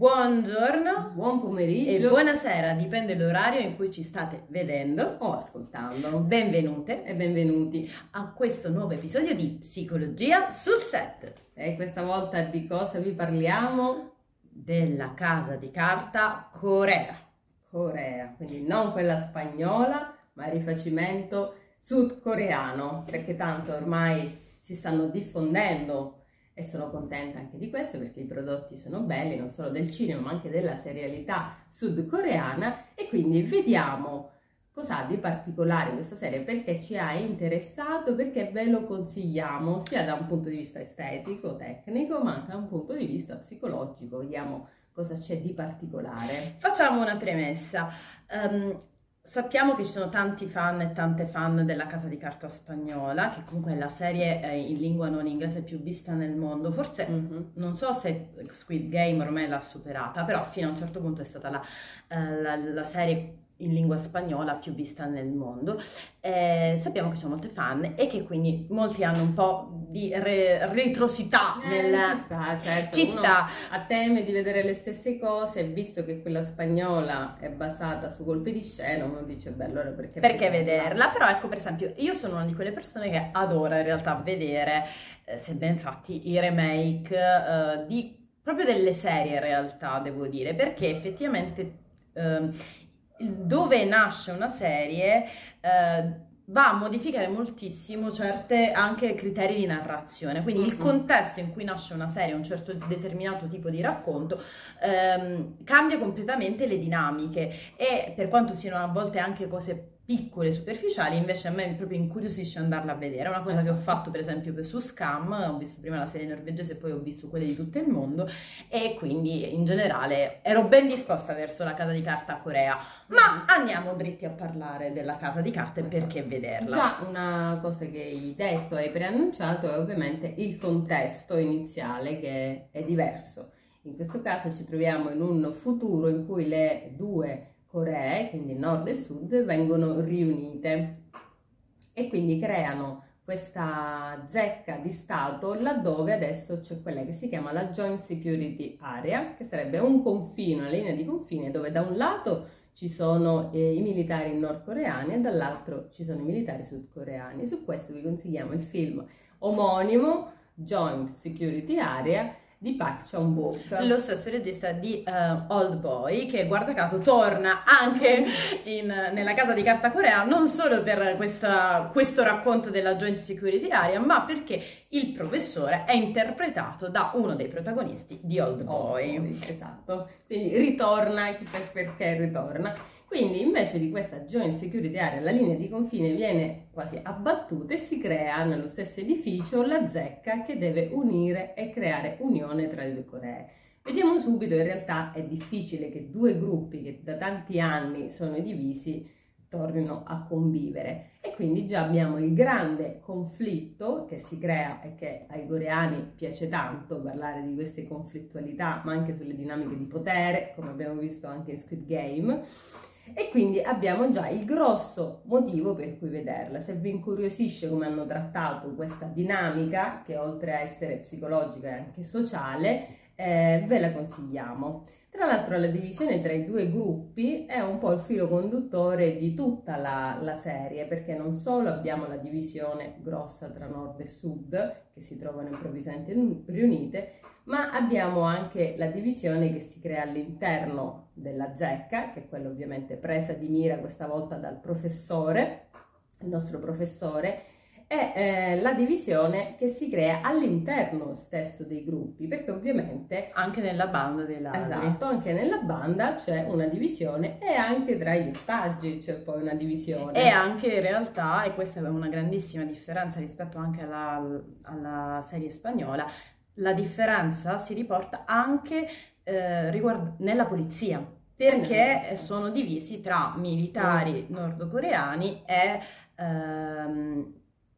Buongiorno, buon pomeriggio e buonasera, dipende l'orario in cui ci state vedendo o ascoltando. Benvenute e benvenuti a questo nuovo episodio di Psicologia sul set. E questa volta di cosa vi parliamo? Della casa di carta Corea. Corea, quindi non quella spagnola, ma il rifacimento sudcoreano, perché tanto ormai si stanno diffondendo e sono contenta anche di questo perché i prodotti sono belli, non solo del cinema ma anche della serialità sudcoreana e quindi vediamo cosa ha di particolare questa serie, perché ci ha interessato, perché ve lo consigliamo sia da un punto di vista estetico, tecnico, ma anche da un punto di vista psicologico. Vediamo cosa c'è di particolare. Facciamo una premessa. Um, Sappiamo che ci sono tanti fan e tante fan della Casa di Carta Spagnola, che comunque è la serie eh, in lingua non inglese più vista nel mondo. Forse mm-hmm. non so se Squid Game ormai l'ha superata, però fino a un certo punto è stata la, eh, la, la serie in lingua spagnola più vista nel mondo. Eh, sappiamo che ci sono molte fan e che quindi molti hanno un po' di re- retrosità eh, nel... Ci sta, certo. Ci sta. A teme di vedere le stesse cose, visto che quella spagnola è basata su colpi di scena, uno dice, beh, allora perché... Perché vederla? Però ecco, per esempio, io sono una di quelle persone che adora in realtà vedere, eh, se ben fatti, i remake eh, di proprio delle serie in realtà, devo dire, perché effettivamente eh, dove nasce una serie eh, va a modificare moltissimo certe anche criteri di narrazione, quindi mm-hmm. il contesto in cui nasce una serie, un certo determinato tipo di racconto, ehm, cambia completamente le dinamiche e per quanto siano a volte anche cose piccole, superficiali, invece a me proprio incuriosisce andarla a vedere. È una cosa che ho fatto per esempio su Scam, ho visto prima la serie norvegese e poi ho visto quelle di tutto il mondo e quindi in generale ero ben disposta verso la casa di carta Corea. Ma andiamo dritti a parlare della casa di carta e perché vederla. Già una cosa che hai detto e preannunciato è ovviamente il contesto iniziale che è diverso. In questo caso ci troviamo in un futuro in cui le due Coree, quindi nord e sud, vengono riunite e quindi creano questa zecca di Stato laddove adesso c'è quella che si chiama la Joint Security Area, che sarebbe un confine, una linea di confine dove da un lato ci sono eh, i militari nordcoreani e dall'altro ci sono i militari sudcoreani. Su questo vi consigliamo il film omonimo Joint Security Area di Park Chan-wook. Lo stesso regista di uh, Old Boy, che guarda caso torna anche in, nella casa di carta corea, non solo per questa, questo racconto della Joint Security Area, ma perché il professore è interpretato da uno dei protagonisti di Old Boy. Oh, esatto, quindi ritorna, chissà perché ritorna. Quindi invece di questa joint security area la linea di confine viene quasi abbattuta e si crea nello stesso edificio la zecca che deve unire e creare unione tra le due Coree. Vediamo subito, in realtà è difficile che due gruppi che da tanti anni sono divisi tornino a convivere e quindi già abbiamo il grande conflitto che si crea e che ai coreani piace tanto parlare di queste conflittualità ma anche sulle dinamiche di potere come abbiamo visto anche in Squid Game e quindi abbiamo già il grosso motivo per cui vederla. Se vi incuriosisce come hanno trattato questa dinamica, che oltre a essere psicologica è anche sociale, eh, ve la consigliamo. Tra l'altro la divisione tra i due gruppi è un po' il filo conduttore di tutta la, la, serie, perché non solo abbiamo la divisione grossa tra nord e sud, che si trovano improvvisamente riunite, ma abbiamo anche la divisione che si crea all'interno della zecca, che è quella ovviamente presa di mira questa volta dal professore, il nostro professore, è eh, la divisione che si crea all'interno stesso dei gruppi, perché ovviamente anche nella banda dei ladri. Esatto, anche nella banda c'è una divisione e anche tra gli ostaggi c'è poi una divisione. E anche in realtà, e questa è una grandissima differenza rispetto anche alla, alla serie spagnola, la differenza si riporta anche eh, riguardo, nella polizia perché sono divisi tra militari nordcoreani e ehm,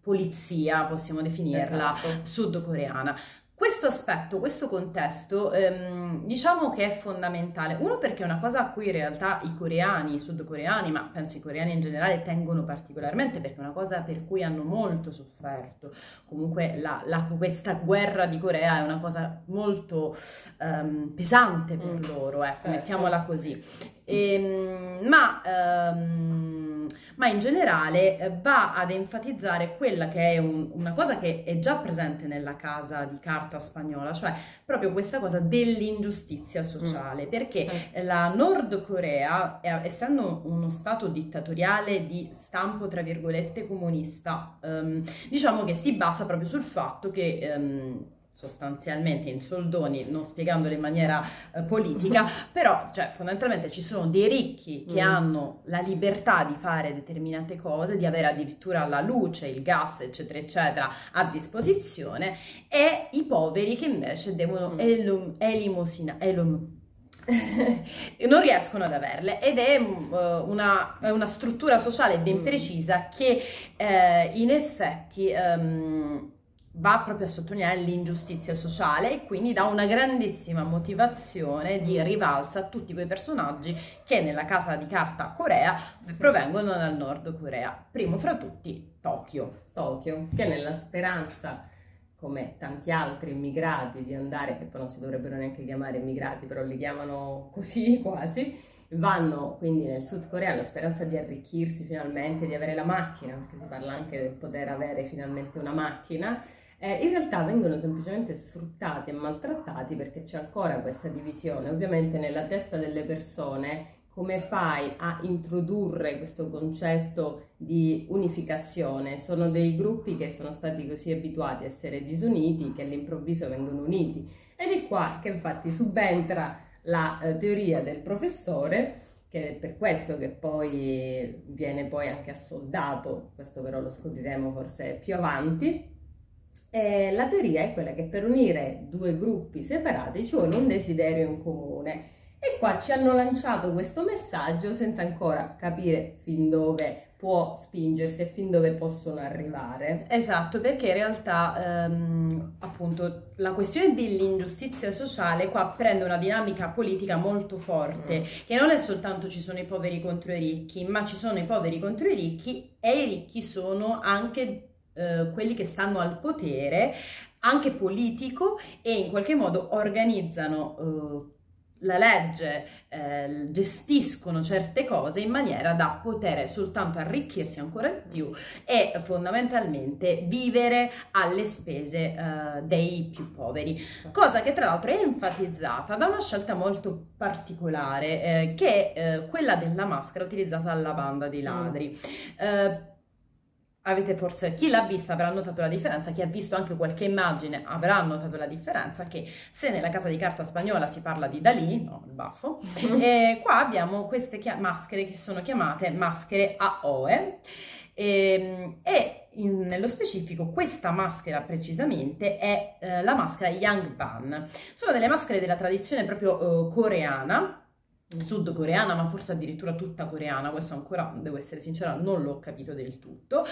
polizia, possiamo definirla, esatto. sudcoreana. Questo aspetto, questo contesto, ehm, diciamo che è fondamentale. Uno perché è una cosa a cui in realtà i coreani, i sudcoreani, ma penso i coreani in generale tengono particolarmente perché è una cosa per cui hanno molto sofferto. Comunque la, la, questa guerra di Corea è una cosa molto ehm, pesante per mm. loro, ecco, certo. mettiamola così. E, ehm, ma, ehm, ma, in generale eh, va ad enfatizzare quella che è un, una cosa che è già presente nella casa di carta spagnola, cioè proprio questa cosa dell'ingiustizia sociale, mm. perché sì. la Nord Corea, essendo uno stato dittatoriale di stampo tra virgolette comunista, ehm, diciamo che si basa proprio sul fatto che ehm, sostanzialmente in soldoni, non spiegandolo in maniera eh, politica, però cioè, fondamentalmente ci sono dei ricchi che mm. hanno la libertà di fare determinate cose, di avere addirittura la luce, il gas, eccetera, eccetera, a disposizione, e i poveri che invece devono mm. elum, elimosina, elum, non riescono ad averle ed è uh, una, una, struttura sociale ben mm. precisa che eh, in effetti um, va proprio a sottolineare l'ingiustizia sociale e quindi dà una grandissima motivazione di rivalsa a tutti quei personaggi che nella casa di carta Corea provengono dal nord Corea. Primo fra tutti Tokyo. Tokyo, che nella speranza come tanti altri immigrati di andare, che poi non si dovrebbero neanche chiamare immigrati, però li chiamano così quasi, vanno quindi nel Sud Corea alla speranza di arricchirsi finalmente, di avere la macchina, perché si parla anche del poter avere finalmente una macchina, eh, in realtà vengono semplicemente sfruttati e maltrattati perché c'è ancora questa divisione. Ovviamente nella testa delle persone come fai a introdurre questo concetto di unificazione? Sono dei gruppi che sono stati così abituati a essere disuniti che all'improvviso vengono uniti. Ed è qua che infatti subentra la eh, teoria del professore, che è per questo che poi viene poi anche assoldato, questo però lo scopriremo forse più avanti, eh, la teoria è quella che per unire due gruppi separati ci vuole un desiderio in comune. E qua ci hanno lanciato questo messaggio senza ancora capire fin dove può spingersi e fin dove possono arrivare. Esatto, perché in realtà ehm, appunto la questione dell'ingiustizia sociale qua prende una dinamica politica molto forte, mm. che non è soltanto ci sono i poveri contro i ricchi, ma ci sono i poveri contro i ricchi e i ricchi sono anche eh, quelli che stanno al potere, anche politico, e in qualche modo organizzano eh, la legge, eh, gestiscono certe cose in maniera da poter soltanto arricchirsi ancora di più e fondamentalmente vivere alle spese eh, dei più poveri. Cosa che tra l'altro è enfatizzata da una scelta molto particolare eh, che è eh, quella della maschera utilizzata dalla banda dei ladri. Mm avete forse, chi l'ha vista avrà notato la differenza, chi ha visto anche qualche immagine avrà notato la differenza che se nella casa di carta spagnola si parla di Dalì, no, il baffo, eh, qua abbiamo queste chia- maschere che sono chiamate maschere AOE e, ehm, e in, nello specifico questa maschera precisamente è eh, la maschera Yang Ban. Sono delle maschere della tradizione proprio eh, coreana, sudcoreana, ma forse addirittura tutta coreana, questo ancora, devo essere sincera, non l'ho capito del tutto,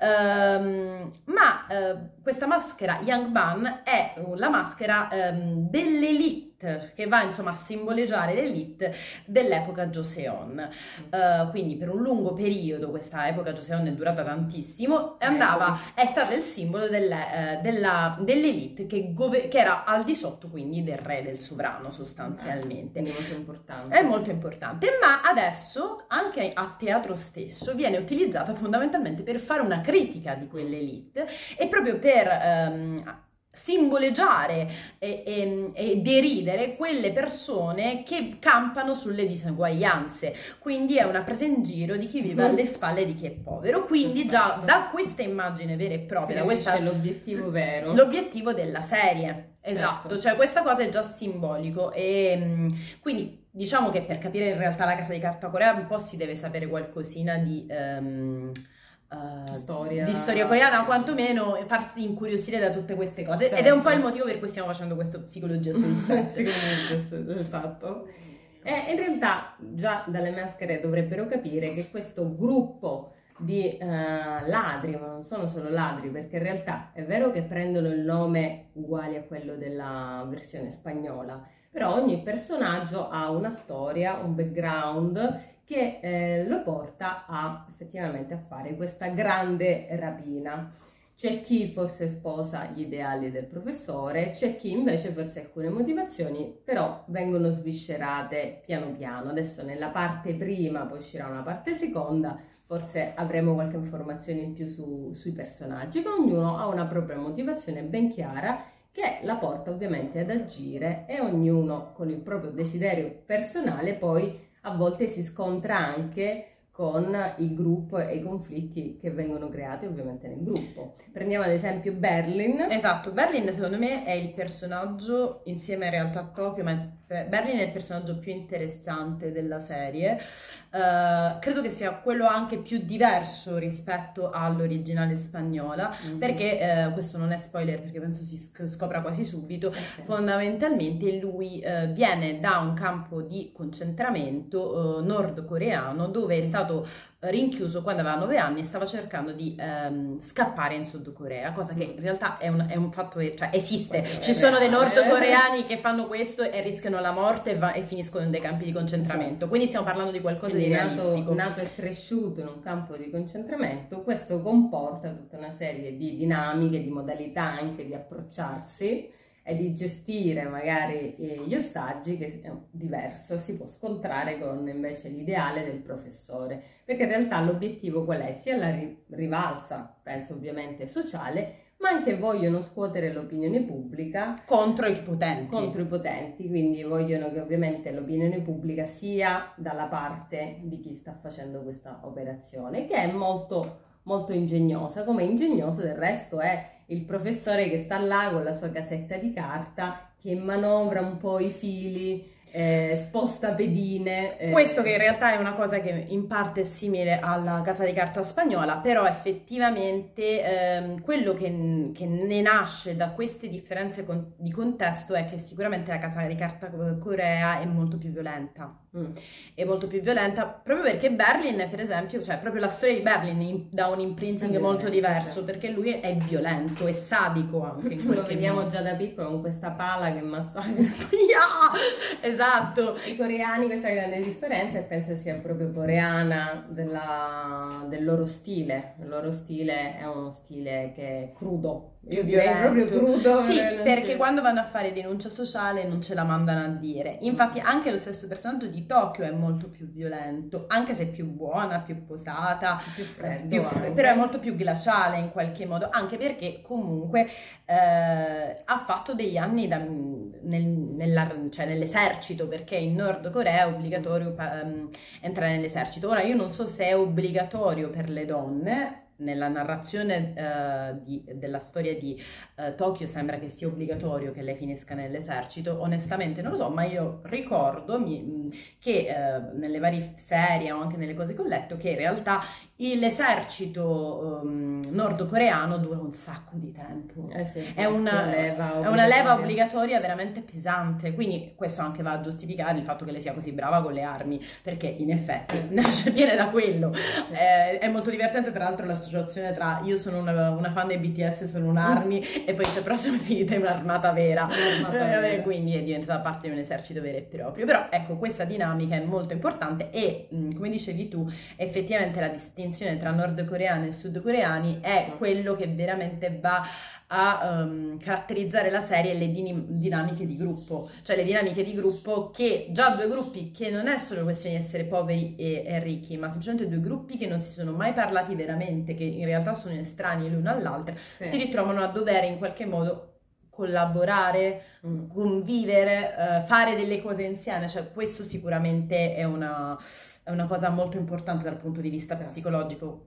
um, ma uh, questa maschera Yang Ban è la maschera um, dell'elite che va insomma a simboleggiare l'elite dell'epoca Joseon. Uh, quindi per un lungo periodo, questa epoca Joseon è durata tantissimo, sì, andava, è stata il simbolo delle, uh, della, dell'elite che, gove- che, era al di sotto quindi del re, del sovrano sostanzialmente. Quindi molto importante. È molto importante, ma adesso anche a teatro stesso viene utilizzata fondamentalmente per fare una critica di quell'elite e proprio per... Um, simboleggiare e, e, e, deridere quelle persone che campano sulle diseguaglianze. Quindi è una presa in giro di chi vive alle spalle di chi è povero. Quindi già da questa immagine vera e propria, da questa è l'obiettivo vero. L'obiettivo della serie. Esatto, certo. cioè questa cosa è già simbolico e quindi diciamo che per capire in realtà la casa di carta corea un po' si deve sapere qualcosina di um, Uh, storia. di storia coreana, quantomeno farsi incuriosire da tutte queste cose. Certo. Ed è un po' il motivo per cui stiamo facendo questo psicologia sul set. esatto. E in realtà già dalle maschere dovrebbero capire che questo gruppo di uh, ladri, ma non sono solo ladri, perché in realtà è vero che prendono il nome uguale a quello della versione spagnola, però ogni personaggio ha una storia, un background che eh, lo porta a, effettivamente a fare questa grande rapina. C'è chi forse sposa gli ideali del professore, c'è chi invece forse alcune motivazioni però vengono sviscerate piano piano. Adesso nella parte prima, poi uscirà una parte seconda, forse avremo qualche informazione in più su, sui personaggi, ma ognuno ha una propria motivazione ben chiara che la porta ovviamente ad agire e ognuno con il proprio desiderio personale poi a volte si scontra anche con il gruppo e i conflitti che vengono creati ovviamente nel gruppo. Prendiamo ad esempio Berlin. Esatto, Berlin secondo me è il personaggio insieme in realtà a Tokyo, ma Berlin è il personaggio più interessante della serie. Uh, credo che sia quello anche più diverso rispetto all'originale spagnola, mm-hmm. perché uh, questo non è spoiler perché penso si scopra quasi subito. Okay. Fondamentalmente lui uh, viene da un campo di concentramento nordcoreano dove è stato rinchiuso quando aveva 9 anni e stava cercando di um, scappare in Sud Corea, cosa che in realtà è un, è un fatto, cioè esiste. Ci sono dei nordcoreani che fanno questo e rischiano la morte e, va, e finiscono in dei campi di concentramento. Esatto. Quindi stiamo parlando di qualcosa Quindi di realistico. Nato, nato e cresciuto in un campo di concentramento, questo comporta tutta una serie di dinamiche, di modalità anche di approcciarsi e di gestire magari eh, gli ostaggi che è diverso, si può scontrare con invece l'ideale del professore, perché in realtà l'obiettivo qual è? Sia la rivalsa, penso ovviamente sociale, ma anche vogliono scuotere l'opinione pubblica contro i potenti. Contro i potenti, quindi vogliono che ovviamente l'opinione pubblica sia dalla parte di chi sta facendo questa operazione, che è molto molto ingegnosa, come ingegnoso del resto è il professore che sta là con la sua casetta di carta che manovra un po' i fili, eh, sposta pedine. Eh. Questo che in realtà è una cosa che in parte è simile alla casa di carta spagnola, però effettivamente ehm, quello che, che, ne nasce da queste differenze con, di contesto è che sicuramente la casa di carta corea è molto più violenta Mm. È molto più violenta proprio perché Berlin, per esempio, cioè proprio la storia di Berlin in, dà un imprinting è molto diverso perché lui è violento e sadico anche. Lo vediamo modo. già da piccolo con questa pala che massacra. yeah! Esatto. I coreani questa grande differenza e penso sia proprio coreana della, del loro stile. Il loro stile è uno stile che è crudo io direi proprio crudo. Sì, perché quando vanno a fare denuncia sociale non ce la mandano a dire. Infatti anche lo stesso personaggio di Tokyo è molto più violento, anche se è più buona, più posata, più freddo, più però è molto più glaciale in qualche modo, anche perché comunque eh, ha fatto degli anni da, nel, nella, cioè nell'esercito, perché in Nord Corea è obbligatorio um, entrare nell'esercito. Ora io non so se è obbligatorio per le donne, nella narrazione uh, di, della storia di uh, Tokyo sembra che sia obbligatorio che lei finisca nell'esercito, onestamente non lo so, ma io ricordo mi, che uh, nelle varie serie o anche nelle cose che ho letto che in realtà l'esercito um, nordcoreano dura un sacco di tempo. Eh sì, è, una, una leva è, una, leva obbligatoria veramente pesante, quindi questo anche va a giustificare il fatto che lei sia così brava con le armi, perché in effetti nasce, viene da quello. Eh, è molto divertente tra l'altro l'associazione tra io sono una, una fan dei BTS, sono un'armi mm. e poi c'è però sono finita in un'armata vera, un'armata vera. quindi è diventata parte di un esercito vero e proprio. Però ecco, questa dinamica è molto importante e mh, come dicevi tu, effettivamente la distinzione distinzione tra nordcoreani e sudcoreani è quello che veramente va a um, caratterizzare la serie e le din- dinamiche di gruppo, cioè le dinamiche di gruppo che già due gruppi che non è solo questione di essere poveri e, e ricchi, ma semplicemente due gruppi che non si sono mai parlati veramente, che in realtà sono estranei l'uno all'altro, sì. si ritrovano a dover in qualche modo collaborare, mm. convivere, uh, fare delle cose insieme, cioè questo sicuramente è una, è una cosa molto importante dal punto di vista certo. psicologico,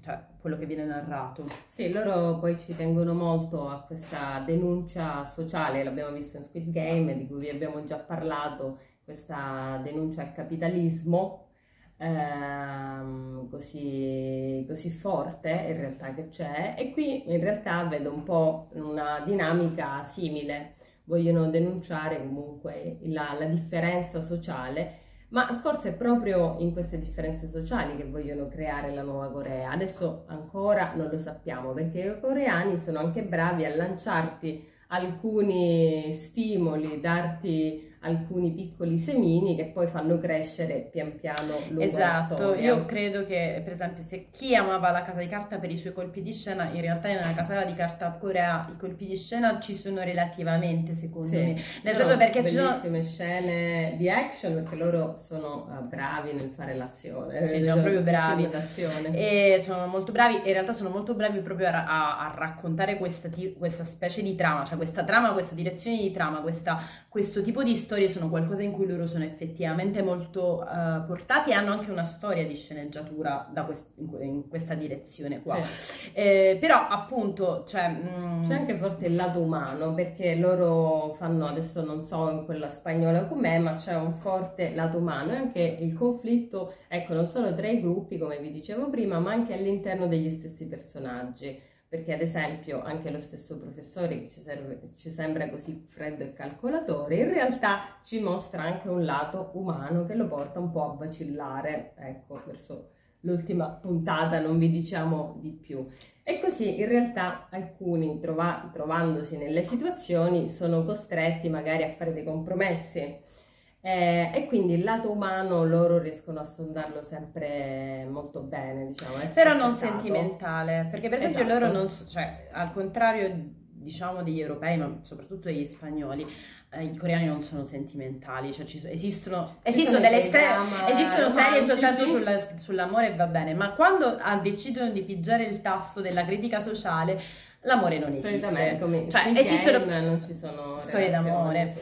cioè quello che viene narrato. Sì, loro poi ci tengono molto a questa denuncia sociale, l'abbiamo visto in Squid Game, di cui vi abbiamo già parlato, questa denuncia al capitalismo ehm, così, così forte in realtà che c'è e qui in realtà vedo un po' una dinamica simile, vogliono denunciare comunque la, la differenza sociale Ma forse è proprio in queste differenze sociali che vogliono creare la nuova Corea. Adesso ancora non lo sappiamo perché i coreani sono anche bravi a lanciarti alcuni stimoli, darti alcuni piccoli semini che poi fanno crescere pian piano lungo esatto io credo che per esempio se chi amava la casa di carta per i suoi colpi di scena in realtà nella casa di carta corea i colpi di scena ci sono relativamente secondo sì, me. nel senso perché ci sono bellissime scene di action perché loro sono uh, bravi nel fare l'azione. Sì sono proprio bravi. e sono molto bravi in realtà sono molto bravi proprio a, a, a raccontare questa, questa, specie di trama cioè questa trama questa direzione di trama questa, questo tipo di storia storie sono qualcosa in cui loro sono effettivamente molto uh, portati e hanno anche una storia di sceneggiatura quest- in, questa direzione qua. Sì. Eh, però appunto cioè, mm... c'è anche forte il lato umano perché loro fanno, adesso non so in quella spagnola com'è, ma c'è un forte lato umano e anche il conflitto, ecco, non solo tra i gruppi come vi dicevo prima, ma anche all'interno degli stessi personaggi perché ad esempio anche lo stesso professore ci, serve, ci, sembra così freddo e calcolatore, in realtà ci mostra anche un lato umano che lo porta un po' a vacillare, ecco, verso l'ultima puntata non vi diciamo di più. E così in realtà alcuni trova, trovandosi nelle situazioni sono costretti magari a fare dei compromessi eh, e quindi il lato umano loro riescono a sondarlo sempre molto bene, diciamo. Però non sentimentale, perché per esempio esatto. loro non, cioè, al contrario diciamo degli europei, ma soprattutto degli spagnoli, eh, i coreani non sono sentimentali, cioè ci, esistono, esistono, delle ste- esistono serie soltanto sulla, sull'amore e va bene, ma quando ah, decidono di pigiare il tasto della critica sociale l'amore non esiste. Come cioè, esistono non ci sono storie d'amore.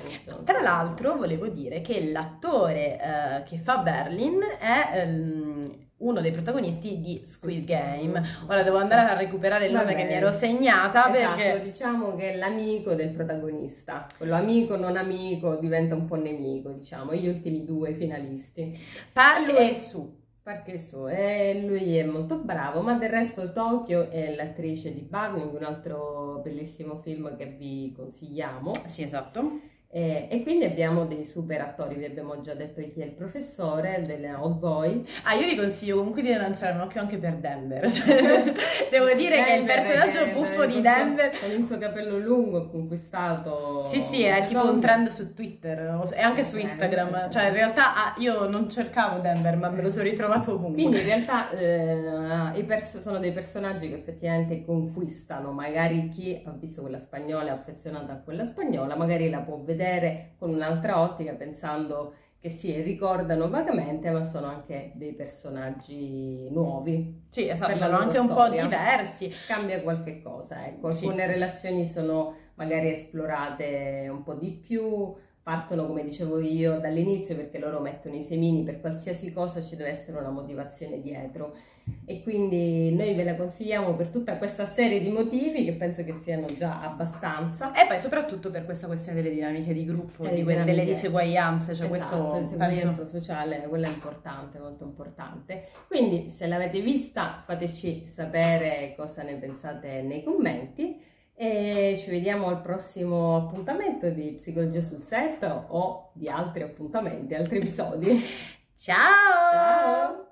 Tra l'altro, volevo dire che l'attore uh, che fa Berlin è um, uno dei protagonisti di Squid Game. Ora devo andare a recuperare il nome che mi ero segnata esatto, perché diciamo che è l'amico del protagonista. Quello amico non amico diventa un po' nemico, diciamo, gli ultimi due finalisti. Park e Su perché so, e lui è molto bravo, ma del resto Tokyo è l'attrice di Burning, un altro bellissimo film che vi consigliamo. Sì, esatto. E, e, quindi abbiamo dei super attori, vi abbiamo già detto chi è il professore delle Old Boy. Ah, io vi consiglio comunque di lanciare un occhio anche per Denver. Cioè, devo dire Denver, che il personaggio Denver, buffo di Denver. Con il suo capello lungo conquistato. Sì, sì, è tipo donne. un trend su Twitter e anche su Instagram. Cioè, in realtà ah, io non cercavo Denver, ma me lo sono ritrovato ovunque. Quindi in realtà eh, i pers- sono dei personaggi che effettivamente conquistano. Magari chi ha visto quella spagnola è affezionato a quella spagnola, magari la può vedere vedere con un'altra ottica pensando che si ricordano vagamente ma sono anche dei personaggi nuovi. Sì, esatto, sono anche storia. un po' diversi. Cambia qualche cosa, ecco. Alcune sì. relazioni sono magari esplorate un po' di più, partono come dicevo io dall'inizio perché loro mettono i semini per qualsiasi cosa ci deve essere una motivazione dietro. E quindi noi ve la consigliamo per tutta questa serie di motivi che penso che siano già abbastanza. E poi soprattutto per questa questione delle dinamiche di gruppo di que- delle diseguaglianze cioè esatto, questo diseguaglianza penso... sociale quella è importante molto importante. Quindi se l'avete vista fateci sapere cosa ne pensate nei commenti e ci vediamo al prossimo appuntamento di Psicologia sul set o di altri appuntamenti, altri episodi. Ciao! Ciao!